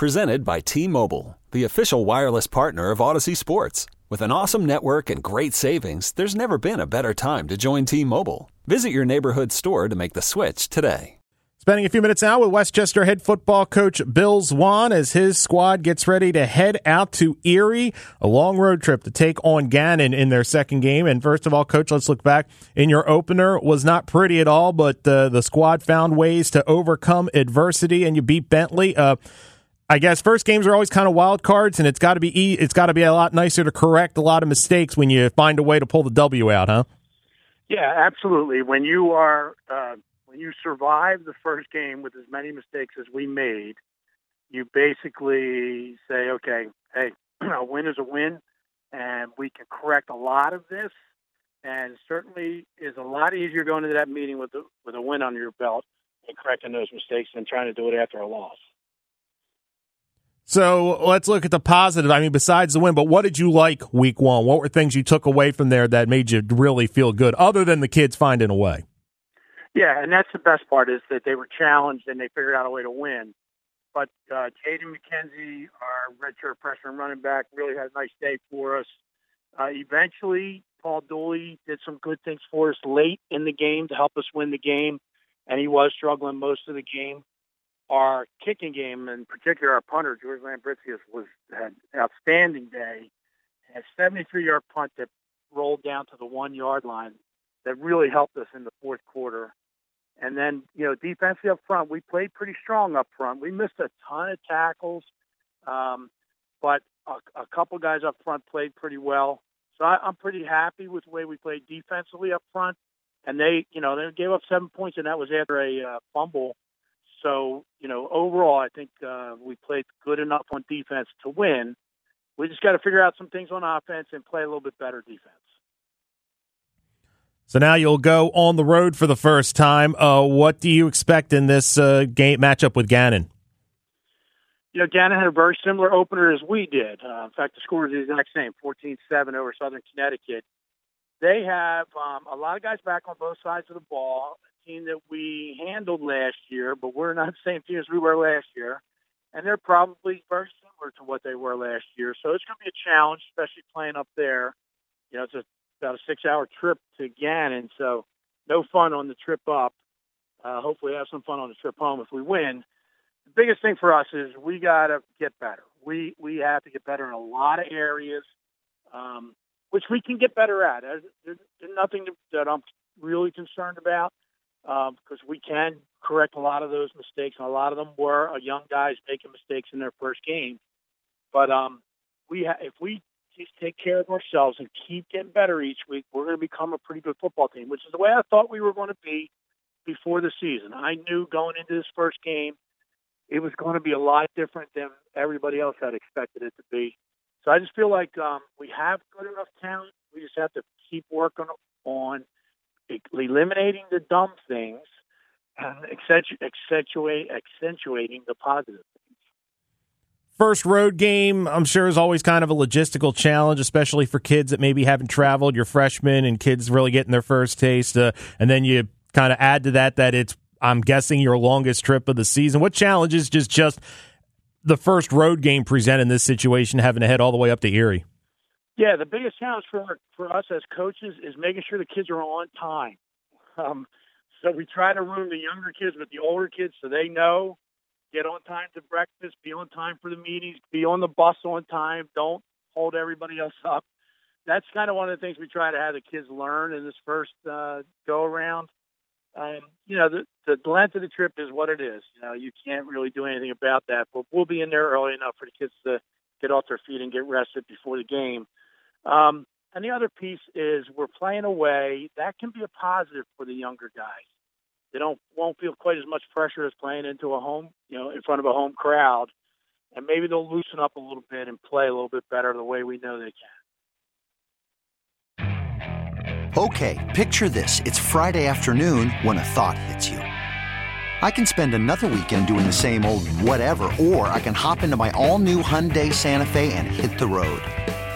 Presented by T Mobile, the official wireless partner of Odyssey Sports. With an awesome network and great savings, there's never been a better time to join T Mobile. Visit your neighborhood store to make the switch today. Spending a few minutes now with West Chester head football coach Bill Zwaan as his squad gets ready to head out to Erie, a long road trip to take on Gannon in their second game. And first of all, coach, let's look back. In your opener was not pretty at all, but uh, the squad found ways to overcome adversity, and you beat Bentley. Uh, I guess first games are always kind of wild cards, and it's got to be it's got to be a lot nicer to correct a lot of mistakes when you find a way to pull the W out, huh? Yeah, absolutely. When you are uh, when you survive the first game with as many mistakes as we made, you basically say, okay, hey, a win is a win, and we can correct a lot of this. And certainly is a lot easier going into that meeting with a, with a win on your belt and correcting those mistakes than trying to do it after a loss. So let's look at the positive. I mean, besides the win, but what did you like week one? What were things you took away from there that made you really feel good, other than the kids finding a way? Yeah, and that's the best part is that they were challenged and they figured out a way to win. But uh, Jaden McKenzie, our redshirt freshman running back, really had a nice day for us. Uh, eventually, Paul Dooley did some good things for us late in the game to help us win the game, and he was struggling most of the game. Our kicking game, in particular, our punter George Lambritius was had an outstanding day. Had a 73-yard punt that rolled down to the one yard line that really helped us in the fourth quarter. And then, you know, defensively up front, we played pretty strong up front. We missed a ton of tackles, um, but a, a couple guys up front played pretty well. So I, I'm pretty happy with the way we played defensively up front. And they, you know, they gave up seven points, and that was after a uh, fumble. So, you know, overall, I think uh, we played good enough on defense to win. We just got to figure out some things on offense and play a little bit better defense. So now you'll go on the road for the first time. Uh, what do you expect in this uh, game matchup with Gannon? You know, Gannon had a very similar opener as we did. Uh, in fact, the score is the exact same, 14-7 over Southern Connecticut. They have um, a lot of guys back on both sides of the ball, team that we handled last year, but we're not the same team as we were last year. And they're probably very similar to what they were last year. So it's going to be a challenge, especially playing up there. You know, it's a about a six-hour trip to Gannon, so no fun on the trip up. Uh, hopefully, have some fun on the trip home if we win. The biggest thing for us is we got to get better. We we have to get better in a lot of areas, um, which we can get better at. There's, there's nothing that I'm really concerned about because um, we can correct a lot of those mistakes, and a lot of them were young guys making mistakes in their first game. But um, we ha- if we just take care of ourselves and keep getting better each week, we're going to become a pretty good football team, which is the way I thought we were going to be before the season. I knew going into this first game, it was going to be a lot different than everybody else had expected it to be. So I just feel like um, we have good enough talent. We just have to keep working on eliminating the dumb things and accentuate, accentuating the positive things. first road game, I'm sure, is always kind of a logistical challenge, especially for kids that maybe haven't traveled. You're freshmen and kids really getting their first taste. Uh, and then you kind of add to that that it's, I'm guessing, your longest trip of the season. What challenges just just the first road game present in this situation, having to head all the way up to Erie? Yeah, the biggest challenge for for us as coaches is making sure the kids are on time. Um, so we try to room the younger kids with the older kids so they know get on time to breakfast, be on time for the meetings, be on the bus on time. Don't hold everybody else up. That's kind of one of the things we try to have the kids learn in this first uh, go around. Um, you know, the, the length of the trip is what it is. You know, you can't really do anything about that, but we'll be in there early enough for the kids to get off their feet and get rested before the game. Um, and the other piece is we're playing away. That can be a positive for the younger guys. They don't won't feel quite as much pressure as playing into a home, you know, in front of a home crowd, and maybe they'll loosen up a little bit and play a little bit better the way we know they can. Okay, picture this: it's Friday afternoon when a thought hits you. I can spend another weekend doing the same old whatever, or I can hop into my all-new Hyundai Santa Fe and hit the road.